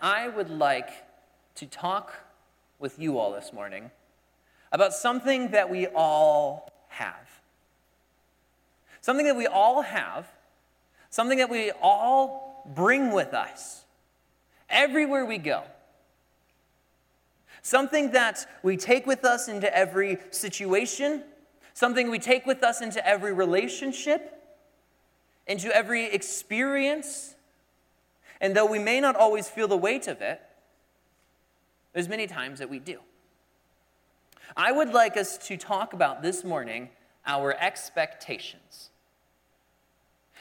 I would like to talk with you all this morning about something that we all have. Something that we all have, something that we all bring with us everywhere we go. Something that we take with us into every situation, something we take with us into every relationship, into every experience. And though we may not always feel the weight of it, there's many times that we do. I would like us to talk about this morning our expectations.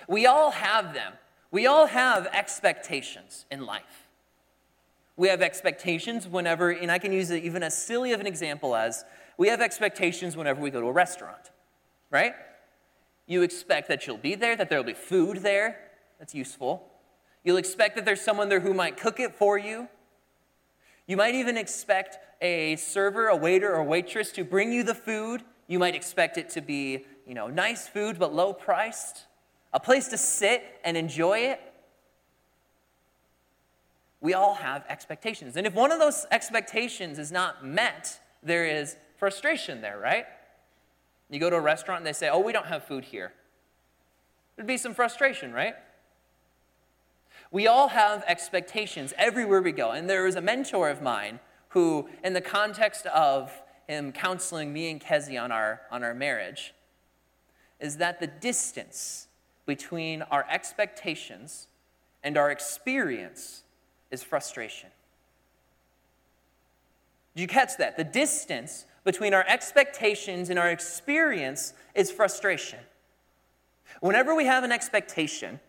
We all have them. We all have expectations in life. We have expectations whenever, and I can use even as silly of an example as we have expectations whenever we go to a restaurant, right? You expect that you'll be there, that there'll be food there. That's useful. You'll expect that there's someone there who might cook it for you. You might even expect a server, a waiter, or waitress to bring you the food. You might expect it to be, you know, nice food but low priced, a place to sit and enjoy it. We all have expectations. And if one of those expectations is not met, there is frustration there, right? You go to a restaurant and they say, oh, we don't have food here. There'd be some frustration, right? We all have expectations everywhere we go. And there was a mentor of mine who, in the context of him counseling me and Kezi on our, on our marriage, is that the distance between our expectations and our experience is frustration. Did you catch that? The distance between our expectations and our experience is frustration. Whenever we have an expectation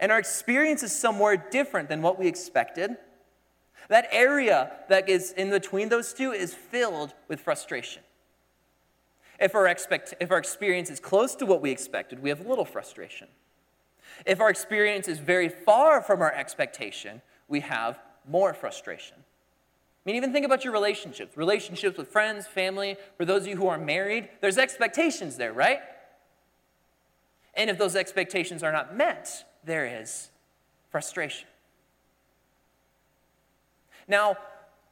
and our experience is somewhere different than what we expected, that area that is in between those two is filled with frustration. If our, expect, if our experience is close to what we expected, we have little frustration. If our experience is very far from our expectation, we have more frustration. I mean, even think about your relationships relationships with friends, family, for those of you who are married, there's expectations there, right? And if those expectations are not met, there is frustration. Now,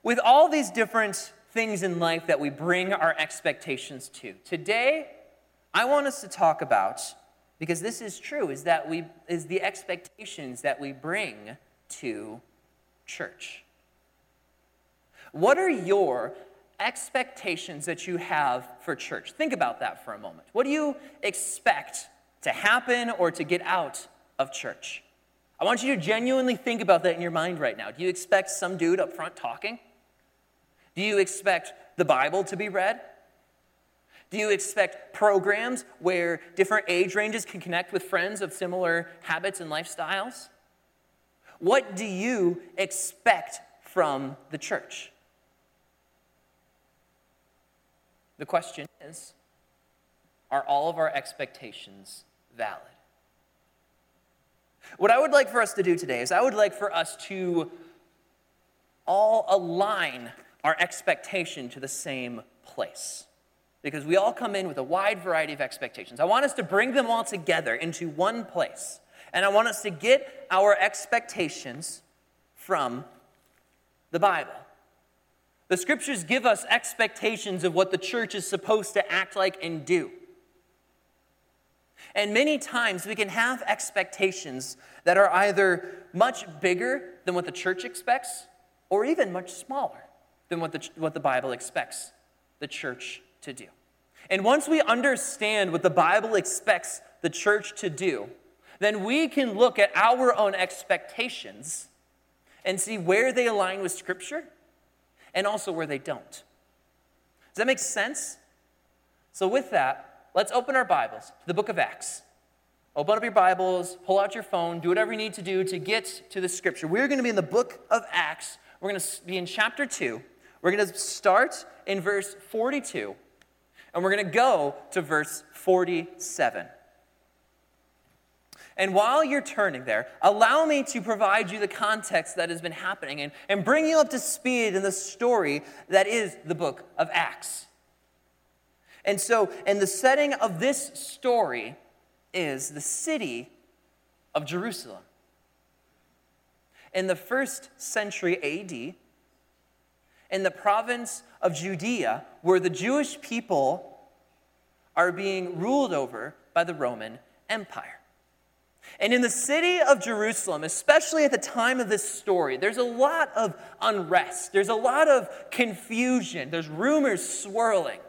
with all these different things in life that we bring our expectations to, today I want us to talk about because this is true is that we is the expectations that we bring to church. What are your expectations that you have for church? Think about that for a moment. What do you expect to happen or to get out of church? I want you to genuinely think about that in your mind right now. Do you expect some dude up front talking? Do you expect the Bible to be read? Do you expect programs where different age ranges can connect with friends of similar habits and lifestyles? What do you expect from the church? The question is are all of our expectations valid? What I would like for us to do today is I would like for us to all align our expectation to the same place. Because we all come in with a wide variety of expectations. I want us to bring them all together into one place. And I want us to get our expectations from the Bible. The scriptures give us expectations of what the church is supposed to act like and do. And many times we can have expectations that are either much bigger than what the church expects or even much smaller than what the, what the Bible expects the church to do. And once we understand what the Bible expects the church to do, then we can look at our own expectations and see where they align with Scripture and also where they don't. Does that make sense? So, with that, let's open our Bibles to the book of Acts. Open up your Bibles, pull out your phone, do whatever you need to do to get to the Scripture. We're going to be in the book of Acts. We're going to be in chapter 2. We're going to start in verse 42, and we're going to go to verse 47. And while you're turning there, allow me to provide you the context that has been happening and, and bring you up to speed in the story that is the book of Acts. And so, and the setting of this story is the city of Jerusalem. in the first century AD in the province of Judea, where the Jewish people are being ruled over by the Roman Empire. And in the city of Jerusalem, especially at the time of this story, there's a lot of unrest. There's a lot of confusion. There's rumors swirling.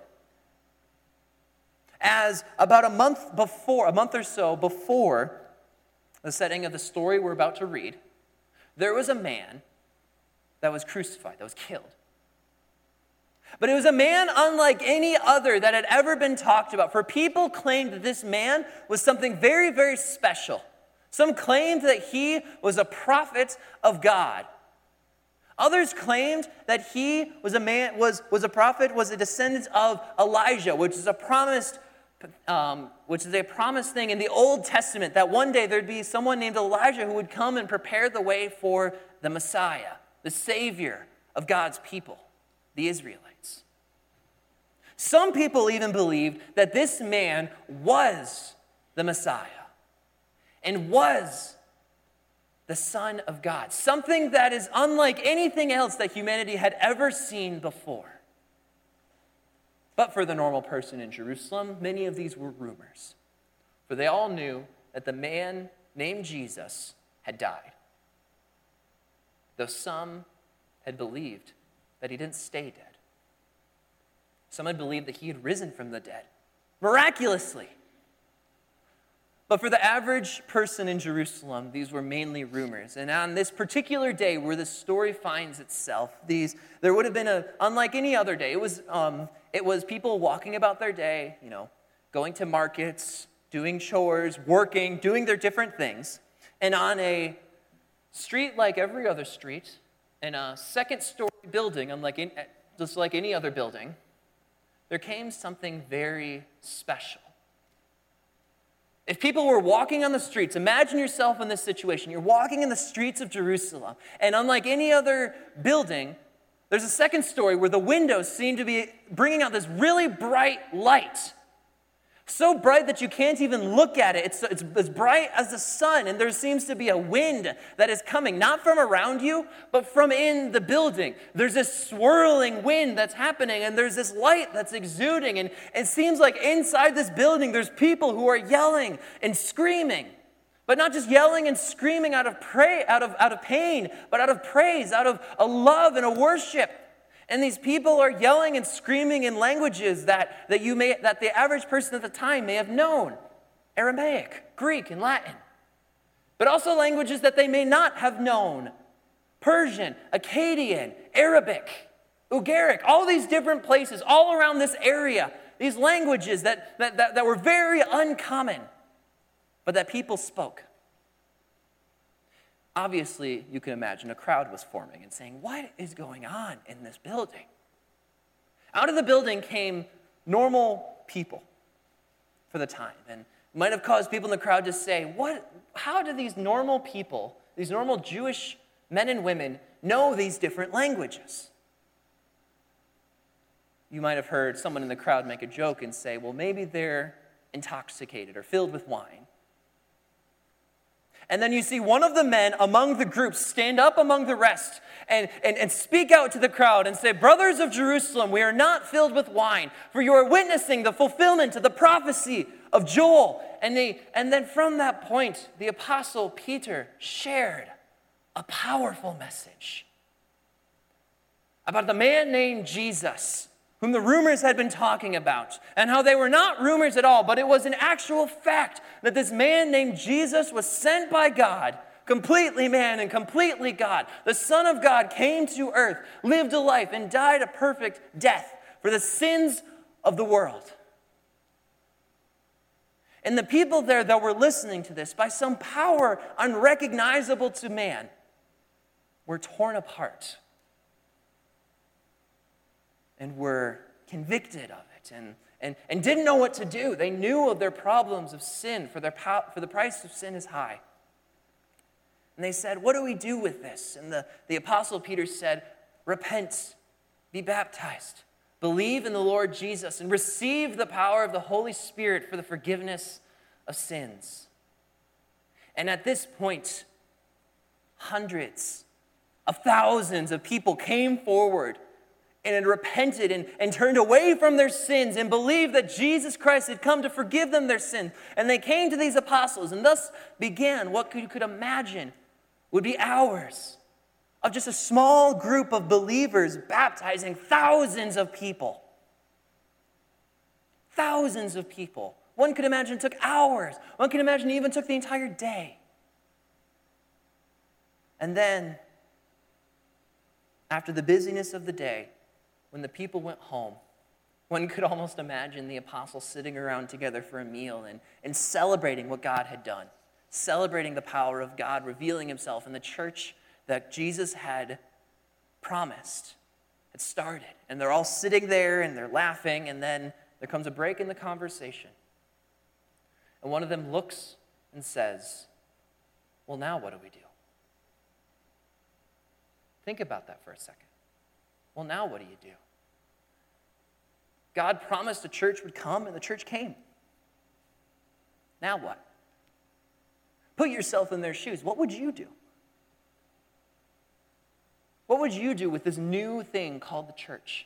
As about a month before, a month or so before the setting of the story we're about to read, there was a man that was crucified, that was killed. But it was a man unlike any other that had ever been talked about. For people claimed that this man was something very, very special. Some claimed that he was a prophet of God. Others claimed that he was a man, was, was a prophet, was a descendant of Elijah, which is a promised, um, which is a promised thing in the Old Testament that one day there'd be someone named Elijah who would come and prepare the way for the Messiah, the Savior of God's people, the Israelites. Some people even believed that this man was the Messiah and was the Son of God, something that is unlike anything else that humanity had ever seen before. But for the normal person in Jerusalem, many of these were rumors, for they all knew that the man named Jesus had died, though some had believed that he didn't stay dead. Some had believed that he had risen from the dead miraculously. But for the average person in Jerusalem, these were mainly rumors. And on this particular day where the story finds itself, these, there would have been a, unlike any other day, it was, um, it was people walking about their day, you know, going to markets, doing chores, working, doing their different things. And on a street like every other street, in a second story building, unlike in, just like any other building, there came something very special. If people were walking on the streets, imagine yourself in this situation. You're walking in the streets of Jerusalem, and unlike any other building, there's a second story where the windows seem to be bringing out this really bright light. So bright that you can't even look at it. It's, it's as bright as the sun, and there seems to be a wind that is coming, not from around you, but from in the building. There's this swirling wind that's happening, and there's this light that's exuding, and it seems like inside this building there's people who are yelling and screaming. But not just yelling and screaming out of, pray, out, of, out of pain, but out of praise, out of a love and a worship. And these people are yelling and screaming in languages that, that, you may, that the average person at the time may have known Aramaic, Greek, and Latin. But also languages that they may not have known Persian, Akkadian, Arabic, Ugaric, all these different places, all around this area, these languages that, that, that, that were very uncommon, but that people spoke. Obviously, you can imagine a crowd was forming and saying, What is going on in this building? Out of the building came normal people for the time. And might have caused people in the crowd to say, what, How do these normal people, these normal Jewish men and women, know these different languages? You might have heard someone in the crowd make a joke and say, Well, maybe they're intoxicated or filled with wine. And then you see one of the men among the group stand up among the rest and, and, and speak out to the crowd and say, Brothers of Jerusalem, we are not filled with wine, for you are witnessing the fulfillment of the prophecy of Joel. And, they, and then from that point, the apostle Peter shared a powerful message about the man named Jesus whom the rumors had been talking about, and how they were not rumors at all, but it was an actual fact that this man named Jesus was sent by God, completely man and completely God. The Son of God came to earth, lived a life, and died a perfect death for the sins of the world. And the people there that were listening to this, by some power unrecognizable to man, were torn apart and were convicted of it and, and, and didn't know what to do. They knew of their problems of sin, for, their, for the price of sin is high. And they said, What do we do with this? And the, the Apostle Peter said, Repent, be baptized, believe in the Lord Jesus, and receive the power of the Holy Spirit for the forgiveness of sins. And at this point, hundreds of thousands of people came forward and had repented and, and turned away from their sins and believed that Jesus Christ had come to forgive them their sins. And they came to these apostles, and thus began what you could imagine would be hours of just a small group of believers baptizing thousands of people. Thousands of people. One could imagine it took hours. One could imagine it even took the entire day. And then, after the busyness of the day, when the people went home, one could almost imagine the apostles sitting around together for a meal and, and celebrating what God had done, celebrating the power of God revealing himself in the church that Jesus had promised, had started. And they're all sitting there and they're laughing, and then there comes a break in the conversation. And one of them looks and says, Well, now what do we do? Think about that for a second. Well, now what do you do? God promised the church would come, and the church came. Now what? Put yourself in their shoes. What would you do? What would you do with this new thing called the church?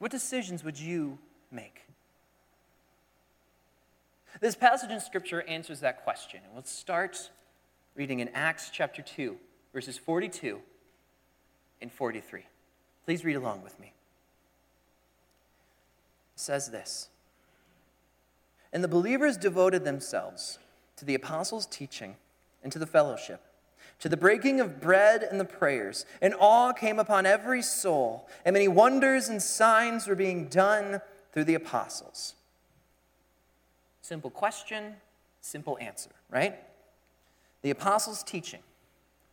What decisions would you make? This passage in Scripture answers that question. And let's start reading in Acts chapter 2, verses 42 and 43. Please read along with me. It says this And the believers devoted themselves to the apostles' teaching and to the fellowship, to the breaking of bread and the prayers, and awe came upon every soul, and many wonders and signs were being done through the apostles. Simple question, simple answer, right? The apostles' teaching,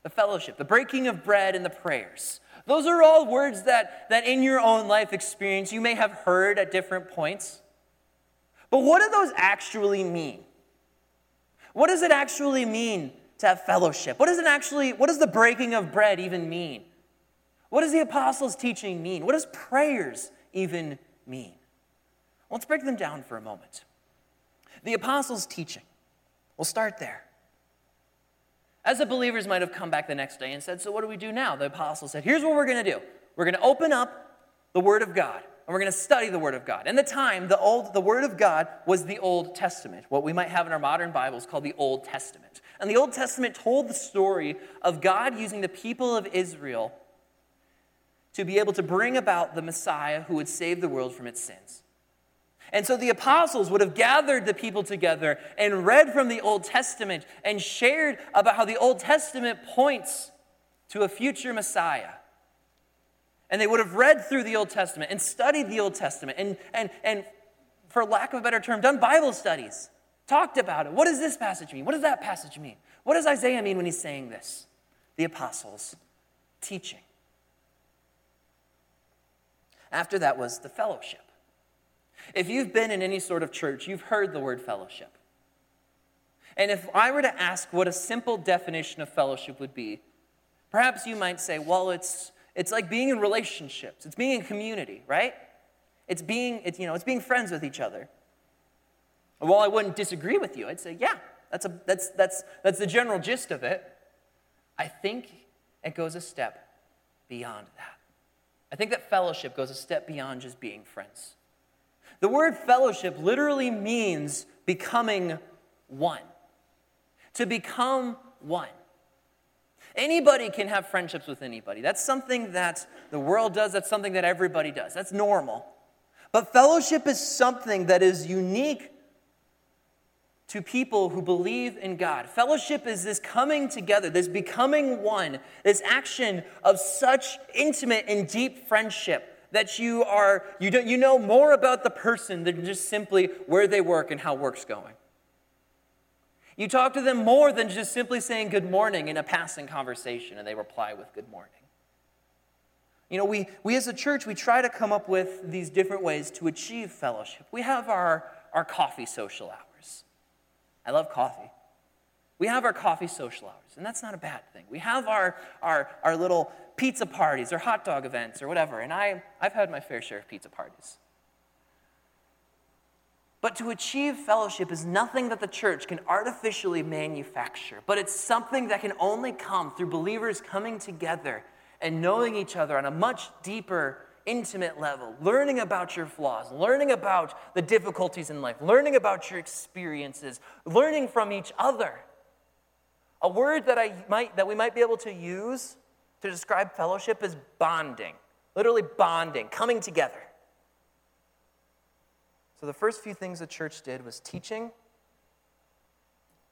the fellowship, the breaking of bread, and the prayers. Those are all words that, that in your own life experience you may have heard at different points. But what do those actually mean? What does it actually mean to have fellowship? What does it actually, what does the breaking of bread even mean? What does the apostles' teaching mean? What does prayers even mean? Let's break them down for a moment. The apostles' teaching. We'll start there. As the believers might have come back the next day and said, So what do we do now? The apostles said, Here's what we're going to do we're going to open up the Word of God and we're going to study the Word of God. In the time, the, old, the Word of God was the Old Testament, what we might have in our modern Bibles called the Old Testament. And the Old Testament told the story of God using the people of Israel to be able to bring about the Messiah who would save the world from its sins. And so the apostles would have gathered the people together and read from the Old Testament and shared about how the Old Testament points to a future Messiah. And they would have read through the Old Testament and studied the Old Testament and, and, and for lack of a better term, done Bible studies, talked about it. What does this passage mean? What does that passage mean? What does Isaiah mean when he's saying this? The apostles' teaching. After that was the fellowship. If you've been in any sort of church, you've heard the word fellowship. And if I were to ask what a simple definition of fellowship would be, perhaps you might say, well, it's, it's like being in relationships, it's being in community, right? It's being, it's, you know, it's being friends with each other. And while I wouldn't disagree with you, I'd say, yeah, that's, a, that's, that's, that's the general gist of it. I think it goes a step beyond that. I think that fellowship goes a step beyond just being friends. The word fellowship literally means becoming one. To become one. Anybody can have friendships with anybody. That's something that the world does, that's something that everybody does. That's normal. But fellowship is something that is unique to people who believe in God. Fellowship is this coming together, this becoming one, this action of such intimate and deep friendship that you are you, don't, you know more about the person than just simply where they work and how work's going. You talk to them more than just simply saying good morning in a passing conversation and they reply with good morning. You know, we, we as a church, we try to come up with these different ways to achieve fellowship. We have our, our coffee social hours. I love coffee. We have our coffee social hours, and that's not a bad thing. We have our, our, our little pizza parties or hot dog events or whatever, and I, I've had my fair share of pizza parties. But to achieve fellowship is nothing that the church can artificially manufacture, but it's something that can only come through believers coming together and knowing each other on a much deeper, intimate level, learning about your flaws, learning about the difficulties in life, learning about your experiences, learning from each other. A word that, I might, that we might be able to use to describe fellowship as bonding, literally bonding, coming together. So the first few things the church did was teaching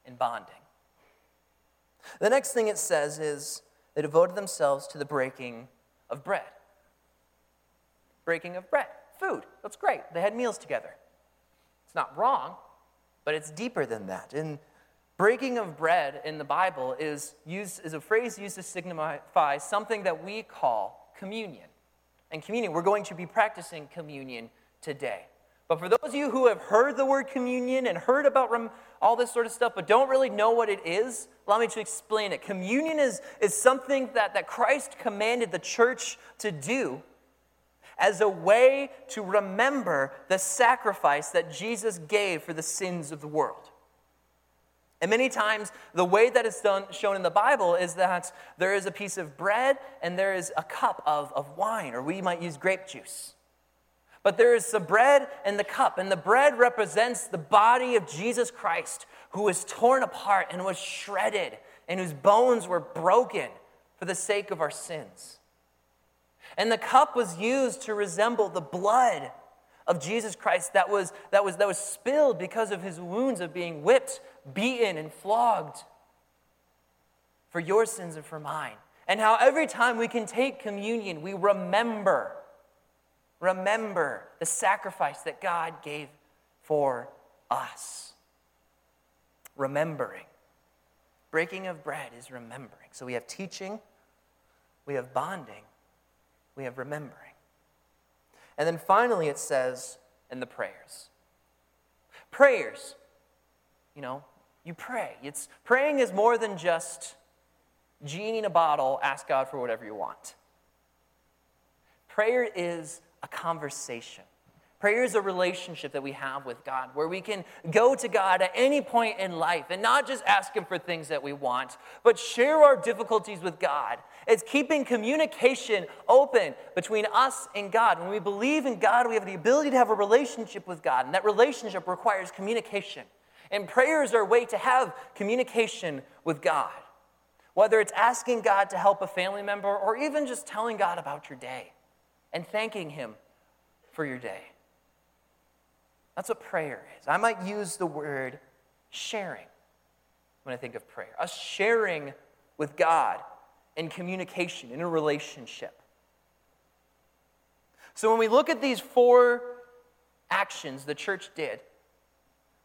and bonding. The next thing it says is they devoted themselves to the breaking of bread. Breaking of bread, food. That's great. They had meals together. It's not wrong, but it's deeper than that. Breaking of bread in the Bible is, used, is a phrase used to signify something that we call communion. And communion, we're going to be practicing communion today. But for those of you who have heard the word communion and heard about rem- all this sort of stuff, but don't really know what it is, allow me to explain it. Communion is, is something that, that Christ commanded the church to do as a way to remember the sacrifice that Jesus gave for the sins of the world. And many times, the way that it's done, shown in the Bible is that there is a piece of bread and there is a cup of, of wine, or we might use grape juice. But there is the bread and the cup, and the bread represents the body of Jesus Christ, who was torn apart and was shredded, and whose bones were broken for the sake of our sins. And the cup was used to resemble the blood of Jesus Christ that was, that was, that was spilled because of his wounds of being whipped, beaten, and flogged for your sins and for mine. And how every time we can take communion, we remember remember the sacrifice that God gave for us. Remembering. Breaking of bread is remembering. So we have teaching, we have bonding, we have remembering. And then finally it says in the prayers. Prayers, you know, you pray. It's praying is more than just genie in a bottle, ask God for whatever you want. Prayer is a conversation. Prayer is a relationship that we have with God where we can go to God at any point in life and not just ask Him for things that we want, but share our difficulties with God. It's keeping communication open between us and God. When we believe in God, we have the ability to have a relationship with God, and that relationship requires communication. And prayer is our way to have communication with God. Whether it's asking God to help a family member or even just telling God about your day and thanking Him for your day. That's what prayer is. I might use the word sharing when I think of prayer, us sharing with God in communication, in a relationship. So when we look at these four actions the church did,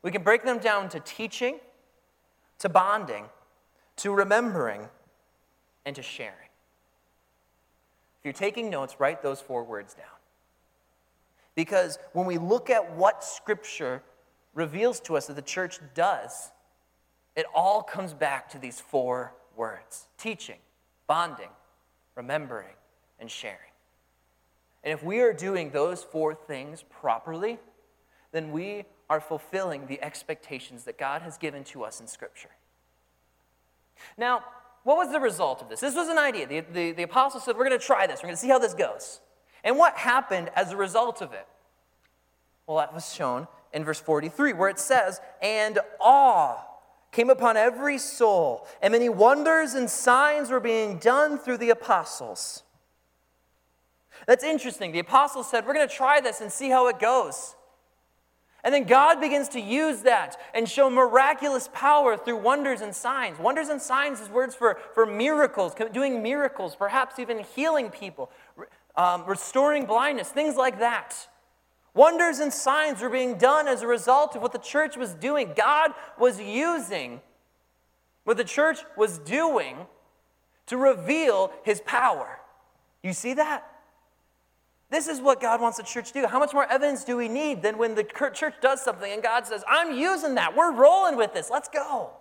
we can break them down to teaching, to bonding, to remembering, and to sharing If you're taking notes, write those four words down. Because when we look at what Scripture reveals to us that the church does, it all comes back to these four words teaching, bonding, remembering, and sharing. And if we are doing those four things properly, then we are fulfilling the expectations that God has given to us in Scripture. Now, what was the result of this? This was an idea. The, the, the apostle said, We're going to try this. We're going to see how this goes. And what happened as a result of it? Well, that was shown in verse 43, where it says, And awe came upon every soul, and many wonders and signs were being done through the apostles. That's interesting. The apostles said, We're going to try this and see how it goes. And then God begins to use that and show miraculous power through wonders and signs. Wonders and signs is words for, for miracles, doing miracles, perhaps even healing people, um, restoring blindness, things like that. Wonders and signs were being done as a result of what the church was doing. God was using what the church was doing to reveal his power. You see that? This is what God wants the church to do. How much more evidence do we need than when the church does something and God says, I'm using that. We're rolling with this. Let's go.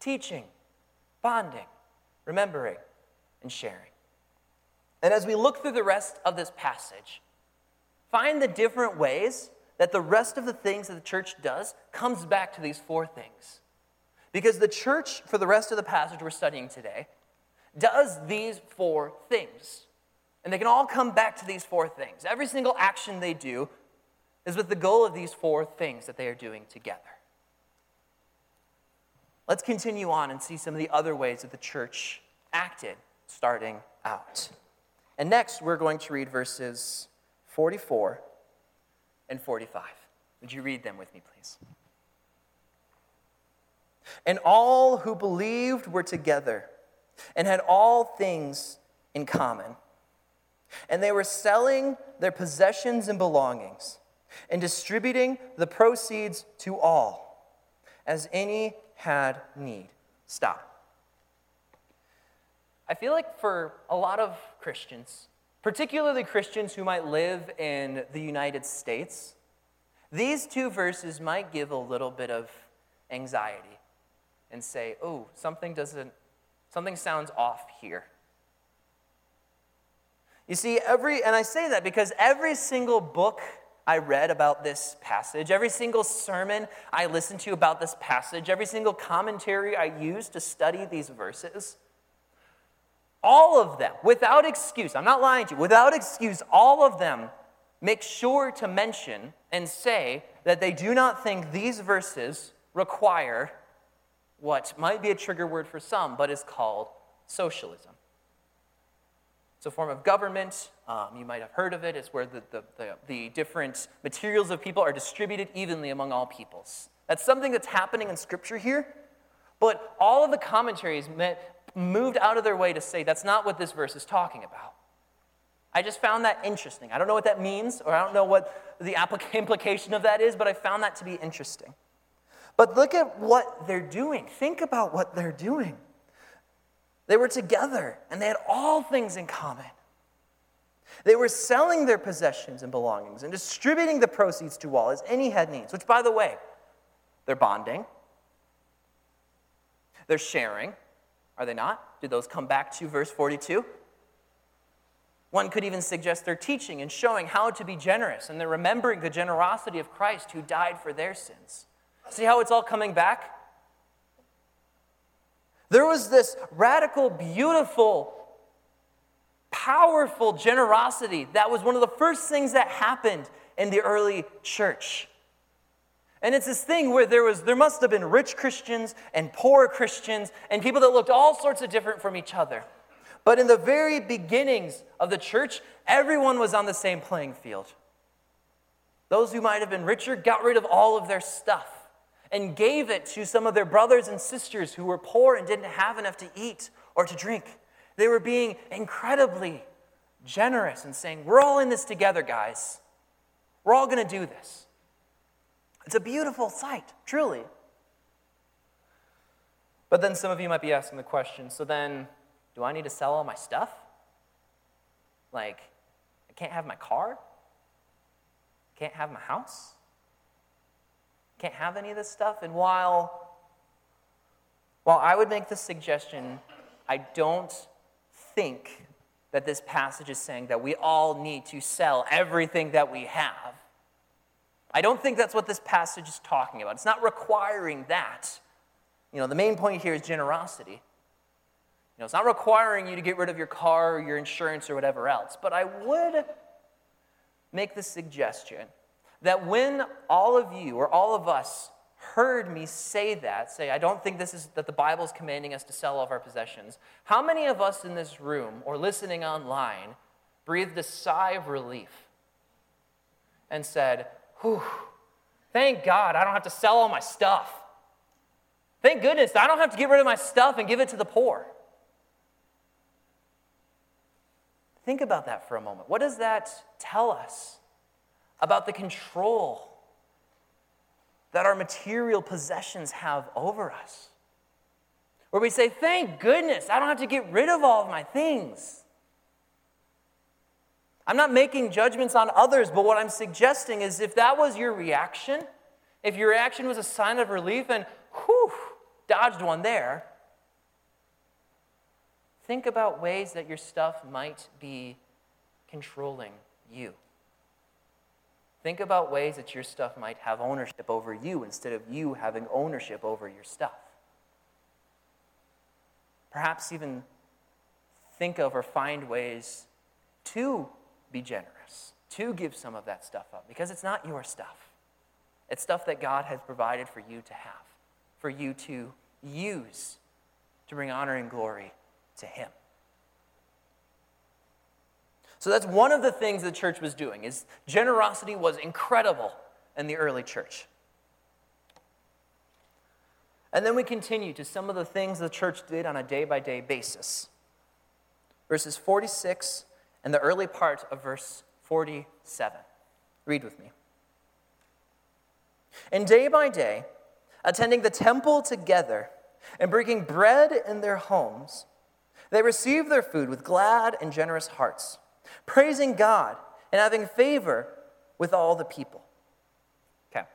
Teaching, bonding, remembering, and sharing. And as we look through the rest of this passage, find the different ways that the rest of the things that the church does comes back to these four things. Because the church, for the rest of the passage we're studying today, does these four things. And they can all come back to these four things. Every single action they do is with the goal of these four things that they are doing together. Let's continue on and see some of the other ways that the church acted starting out. And next, we're going to read verses 44 and 45. Would you read them with me, please? And all who believed were together and had all things in common. And they were selling their possessions and belongings and distributing the proceeds to all as any had need. Stop. I feel like for a lot of Christians, particularly Christians who might live in the United States, these two verses might give a little bit of anxiety and say, oh, something doesn't, something sounds off here. You see, every, and I say that because every single book I read about this passage, every single sermon I listened to about this passage, every single commentary I used to study these verses, all of them, without excuse, I'm not lying to you, without excuse, all of them make sure to mention and say that they do not think these verses require what might be a trigger word for some, but is called socialism. It's a form of government. Um, you might have heard of it. It's where the, the, the, the different materials of people are distributed evenly among all peoples. That's something that's happening in Scripture here. But all of the commentaries moved out of their way to say that's not what this verse is talking about. I just found that interesting. I don't know what that means, or I don't know what the implication of that is, but I found that to be interesting. But look at what they're doing. Think about what they're doing. They were together and they had all things in common. They were selling their possessions and belongings and distributing the proceeds to all as any had needs, which, by the way, they're bonding, they're sharing, are they not? Do those come back to verse 42? One could even suggest they're teaching and showing how to be generous, and they're remembering the generosity of Christ who died for their sins. See how it's all coming back? There was this radical, beautiful, powerful generosity that was one of the first things that happened in the early church. And it's this thing where there was there must have been rich Christians and poor Christians and people that looked all sorts of different from each other. But in the very beginnings of the church, everyone was on the same playing field. Those who might have been richer got rid of all of their stuff and gave it to some of their brothers and sisters who were poor and didn't have enough to eat or to drink. They were being incredibly generous and saying, We're all in this together, guys. We're all going to do this. It's a beautiful sight, truly. But then some of you might be asking the question so then, do I need to sell all my stuff? Like, I can't have my car? Can't have my house? Can't have any of this stuff? And while, while I would make the suggestion, I don't think that this passage is saying that we all need to sell everything that we have. I don't think that's what this passage is talking about. It's not requiring that. You know, the main point here is generosity. You know, it's not requiring you to get rid of your car or your insurance or whatever else. But I would make the suggestion that when all of you or all of us heard me say that, say, I don't think this is that the Bible is commanding us to sell all of our possessions, how many of us in this room or listening online breathed a sigh of relief and said, Whew, thank God I don't have to sell all my stuff. Thank goodness I don't have to get rid of my stuff and give it to the poor. Think about that for a moment. What does that tell us about the control that our material possessions have over us. Where we say, Thank goodness, I don't have to get rid of all of my things. I'm not making judgments on others, but what I'm suggesting is if that was your reaction, if your reaction was a sign of relief and, whew, dodged one there, think about ways that your stuff might be controlling you. Think about ways that your stuff might have ownership over you instead of you having ownership over your stuff. Perhaps even think of or find ways to be generous, to give some of that stuff up, because it's not your stuff. It's stuff that God has provided for you to have, for you to use to bring honor and glory to Him. So that's one of the things the church was doing is generosity was incredible in the early church. And then we continue to some of the things the church did on a day by day basis. Verses 46 and the early part of verse 47. Read with me. And day by day, attending the temple together and breaking bread in their homes, they received their food with glad and generous hearts, praising God and having favor with all the people. Okay.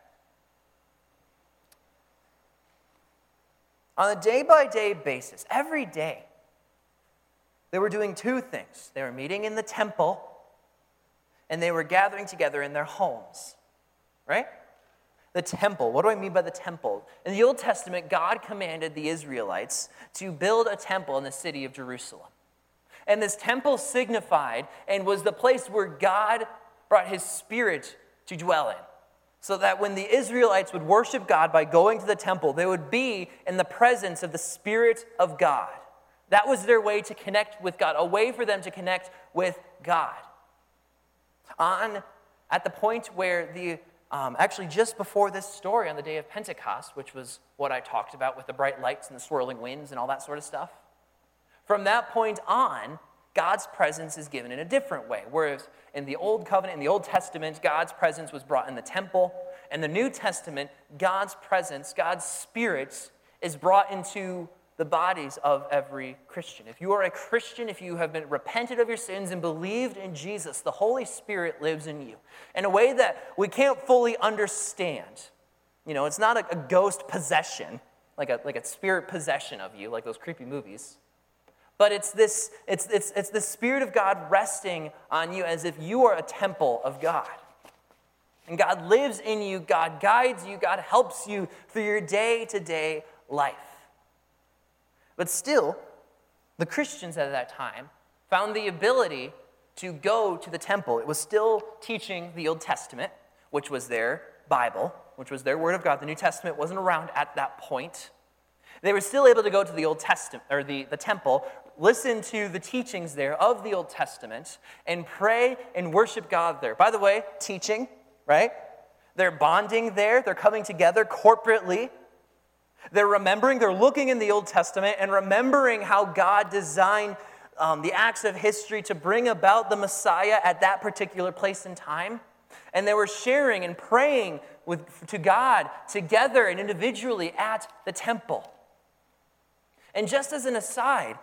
On a day by day basis, every day, they were doing two things. They were meeting in the temple and they were gathering together in their homes, right? The temple. What do I mean by the temple? In the Old Testament, God commanded the Israelites to build a temple in the city of Jerusalem. And this temple signified and was the place where God brought his spirit to dwell in. So that when the Israelites would worship God by going to the temple, they would be in the presence of the Spirit of God. That was their way to connect with God, a way for them to connect with God. On at the point where the um, actually, just before this story on the day of Pentecost, which was what I talked about with the bright lights and the swirling winds and all that sort of stuff, from that point on, God's presence is given in a different way. Whereas in the Old Covenant, in the Old Testament, God's presence was brought in the temple. In the New Testament, God's presence, God's Spirit, is brought into the bodies of every Christian. If you are a Christian, if you have been repented of your sins and believed in Jesus, the Holy Spirit lives in you in a way that we can't fully understand. You know, it's not a, a ghost possession, like a, like a spirit possession of you, like those creepy movies. But it's this, it's, it's, it's the Spirit of God resting on you as if you are a temple of God. And God lives in you, God guides you, God helps you through your day to day life. But still, the Christians at that time found the ability to go to the temple. It was still teaching the Old Testament, which was their Bible, which was their Word of God. The New Testament wasn't around at that point. They were still able to go to the Old Testament or the, the temple, listen to the teachings there of the Old Testament, and pray and worship God there. By the way, teaching, right? They're bonding there, they're coming together corporately they're remembering, they're looking in the Old Testament and remembering how God designed um, the acts of history to bring about the Messiah at that particular place and time. And they were sharing and praying with, to God together and individually at the temple. And just as an aside,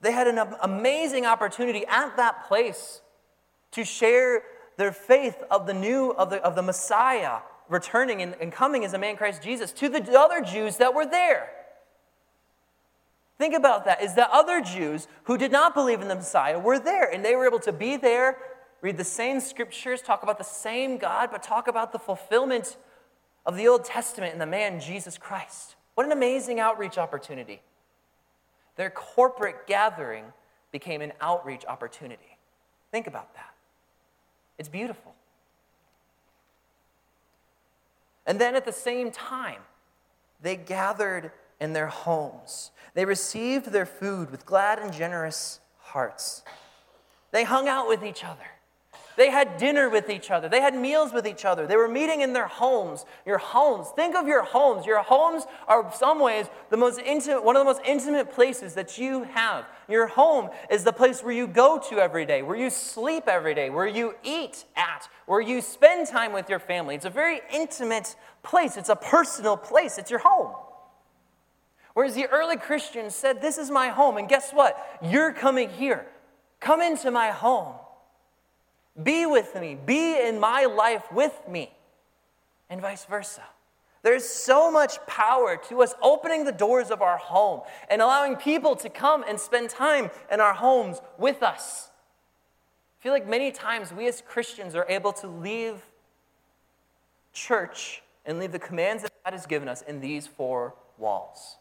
they had an amazing opportunity at that place to share their faith of the new, of the, of the Messiah returning and, and coming as a man Christ Jesus to the other Jews that were there. Think about that. Is that other Jews who did not believe in the Messiah were there and they were able to be there, read the same scriptures, talk about the same God, but talk about the fulfillment of the Old Testament in the man Jesus Christ. What an amazing outreach opportunity. Their corporate gathering became an outreach opportunity. Think about that. It's beautiful. And then at the same time, they gathered in their homes. They received their food with glad and generous hearts. They hung out with each other. They had dinner with each other. They had meals with each other. They were meeting in their homes. Your homes. Think of your homes. Your homes are, some ways, the most intimate, one of the most intimate places that you have. Your home is the place where you go to every day, where you sleep every day, where you eat at, where you spend time with your family. It's a very intimate place. It's a personal place. It's your home. Whereas the early Christians said, This is my home. And guess what? You're coming here. Come into my home. Be with me, be in my life with me, and vice versa. There's so much power to us opening the doors of our home and allowing people to come and spend time in our homes with us. I feel like many times we as Christians are able to leave church and leave the commands that God has given us in these four walls.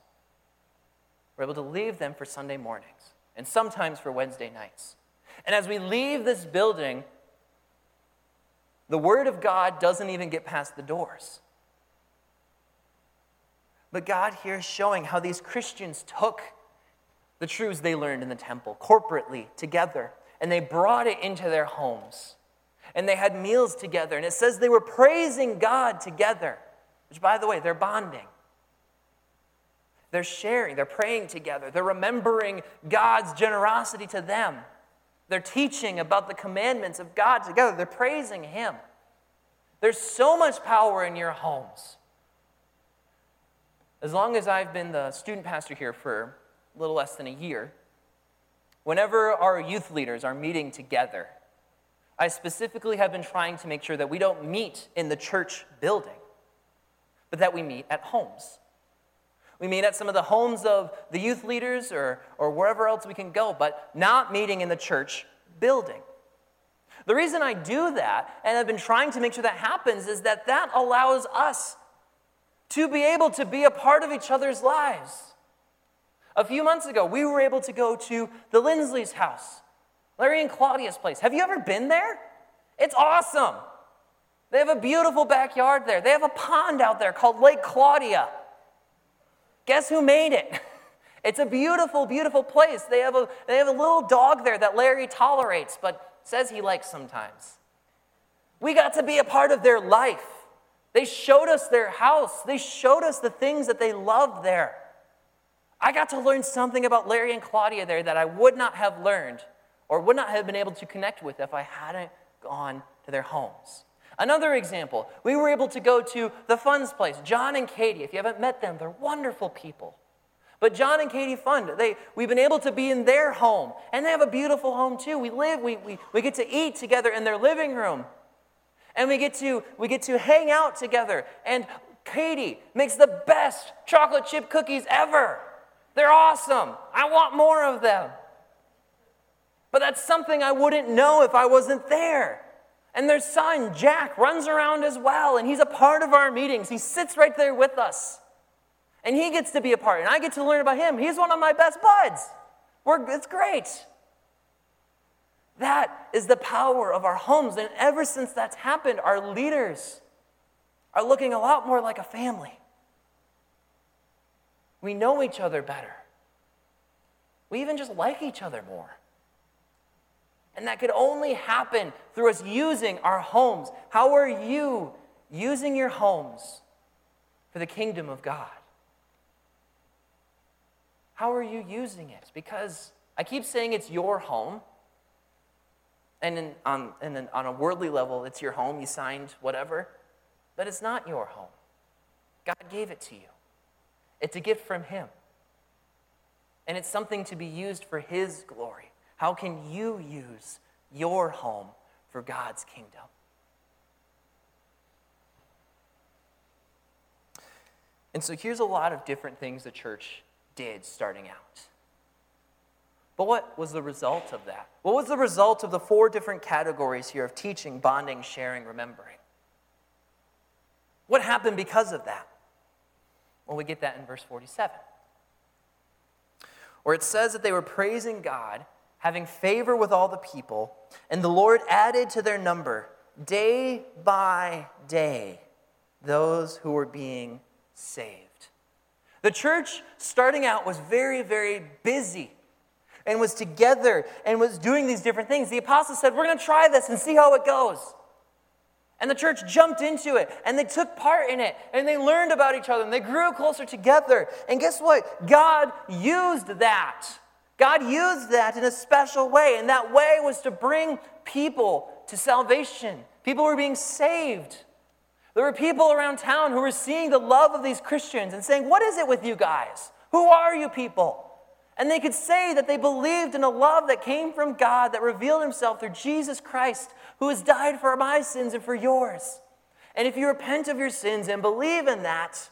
We're able to leave them for Sunday mornings and sometimes for Wednesday nights. And as we leave this building, the Word of God doesn't even get past the doors. But God here is showing how these Christians took the truths they learned in the temple corporately together and they brought it into their homes. And they had meals together. And it says they were praising God together, which, by the way, they're bonding. They're sharing, they're praying together, they're remembering God's generosity to them. They're teaching about the commandments of God together, they're praising Him. There's so much power in your homes. As long as I've been the student pastor here for a little less than a year, whenever our youth leaders are meeting together, I specifically have been trying to make sure that we don't meet in the church building, but that we meet at homes. We meet at some of the homes of the youth leaders or, or wherever else we can go, but not meeting in the church building. The reason I do that, and I've been trying to make sure that happens, is that that allows us to be able to be a part of each other's lives. A few months ago, we were able to go to the Lindsley's house, Larry and Claudia's place. Have you ever been there? It's awesome. They have a beautiful backyard there. They have a pond out there called Lake Claudia. Guess who made it? It's a beautiful, beautiful place. They have a, they have a little dog there that Larry tolerates, but says he likes sometimes. We got to be a part of their life. They showed us their house, they showed us the things that they loved there. I got to learn something about Larry and Claudia there that I would not have learned or would not have been able to connect with if I hadn't gone to their homes. Another example, we were able to go to the Funds place. John and Katie, if you haven't met them, they're wonderful people. But John and Katie Fund, they, we've been able to be in their home, and they have a beautiful home too. We live, we, we, we get to eat together in their living room, and we get, to, we get to hang out together. And Katie makes the best chocolate chip cookies ever. They're awesome. I want more of them. But that's something I wouldn't know if I wasn't there. And their son, Jack, runs around as well, and he's a part of our meetings. He sits right there with us. And he gets to be a part, and I get to learn about him. He's one of my best buds. We're, it's great. That is the power of our homes. And ever since that's happened, our leaders are looking a lot more like a family. We know each other better. We even just like each other more. And that could only happen through us using our homes. How are you using your homes for the kingdom of God? How are you using it? Because I keep saying it's your home. And, in, on, and in, on a worldly level, it's your home, you signed whatever. But it's not your home. God gave it to you, it's a gift from Him. And it's something to be used for His glory. How can you use your home for God's kingdom? And so here's a lot of different things the church did starting out. But what was the result of that? What was the result of the four different categories here of teaching, bonding, sharing, remembering? What happened because of that? Well, we get that in verse 47, where it says that they were praising God having favor with all the people, and the Lord added to their number day by day those who were being saved. The church, starting out, was very, very busy and was together and was doing these different things. The apostles said, We're going to try this and see how it goes. And the church jumped into it and they took part in it and they learned about each other and they grew closer together. And guess what? God used that God used that in a special way, and that way was to bring people to salvation. People were being saved. There were people around town who were seeing the love of these Christians and saying, What is it with you guys? Who are you people? And they could say that they believed in a love that came from God that revealed himself through Jesus Christ, who has died for my sins and for yours. And if you repent of your sins and believe in that,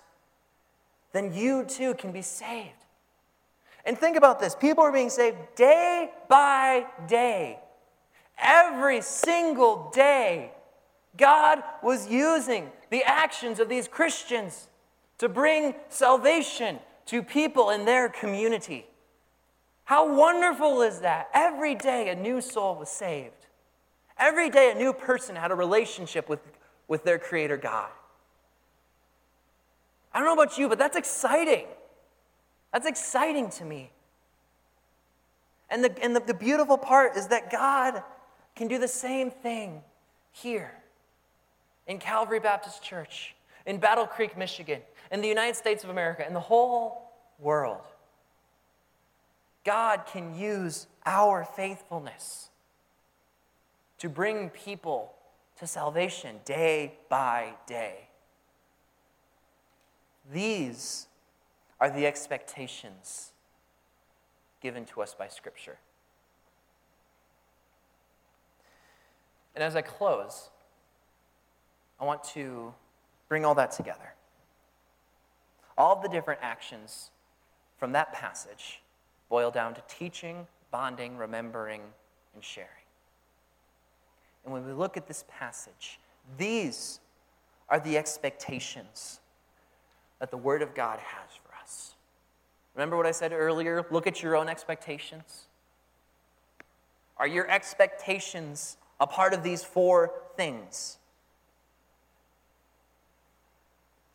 then you too can be saved. And think about this people are being saved day by day. Every single day, God was using the actions of these Christians to bring salvation to people in their community. How wonderful is that? Every day a new soul was saved. Every day a new person had a relationship with, with their Creator God. I don't know about you, but that's exciting. That's exciting to me. And, the, and the, the beautiful part is that God can do the same thing here in Calvary Baptist Church, in Battle Creek, Michigan, in the United States of America, in the whole world. God can use our faithfulness to bring people to salvation day by day. These are the expectations given to us by Scripture. And as I close, I want to bring all that together. All the different actions from that passage boil down to teaching, bonding, remembering, and sharing. And when we look at this passage, these are the expectations that the Word of God has. Remember what I said earlier? Look at your own expectations. Are your expectations a part of these four things?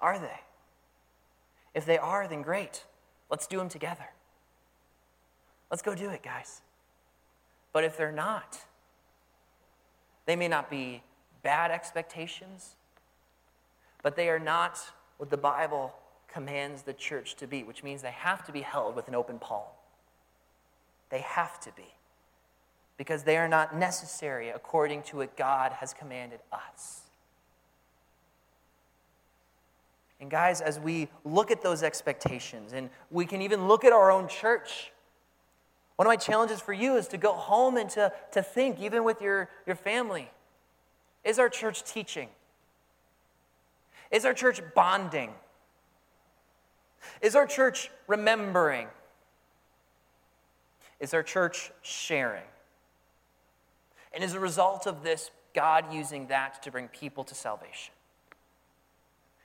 Are they? If they are, then great. Let's do them together. Let's go do it, guys. But if they're not, they may not be bad expectations, but they are not what the Bible commands the church to be, which means they have to be held with an open palm. They have to be, because they are not necessary according to what God has commanded us. And, guys, as we look at those expectations, and we can even look at our own church, one of my challenges for you is to go home and to, to think, even with your, your family, is our church teaching? Is our church bonding? Is our church remembering? Is our church sharing? And as a result of this, God using that to bring people to salvation?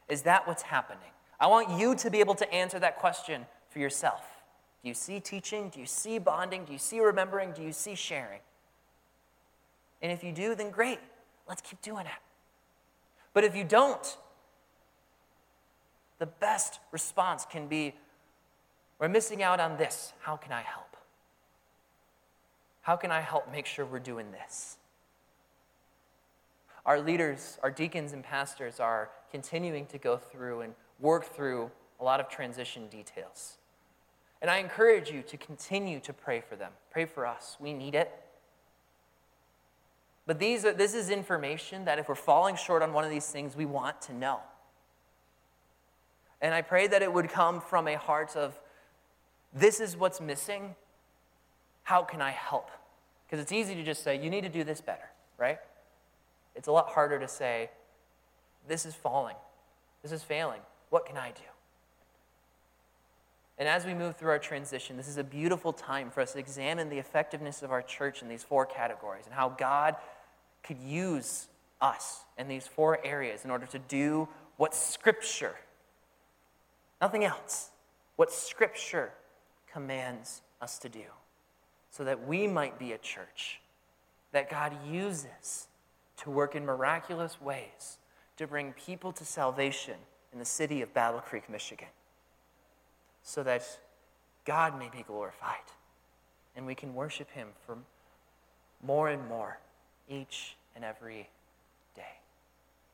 Is that what's happening? I want you to be able to answer that question for yourself. Do you see teaching? Do you see bonding? Do you see remembering? Do you see sharing? And if you do, then great. Let's keep doing it. But if you don't, the best response can be we're missing out on this. How can I help? How can I help make sure we're doing this? Our leaders, our deacons and pastors are continuing to go through and work through a lot of transition details. And I encourage you to continue to pray for them. Pray for us. We need it. But these are, this is information that if we're falling short on one of these things, we want to know. And I pray that it would come from a heart of, this is what's missing. How can I help? Because it's easy to just say, you need to do this better, right? It's a lot harder to say, this is falling, this is failing. What can I do? And as we move through our transition, this is a beautiful time for us to examine the effectiveness of our church in these four categories and how God could use us in these four areas in order to do what Scripture, nothing else, what Scripture commands us to do, so that we might be a church that God uses to work in miraculous ways to bring people to salvation in the city of Battle Creek, Michigan, so that God may be glorified and we can worship Him for more and more each and every.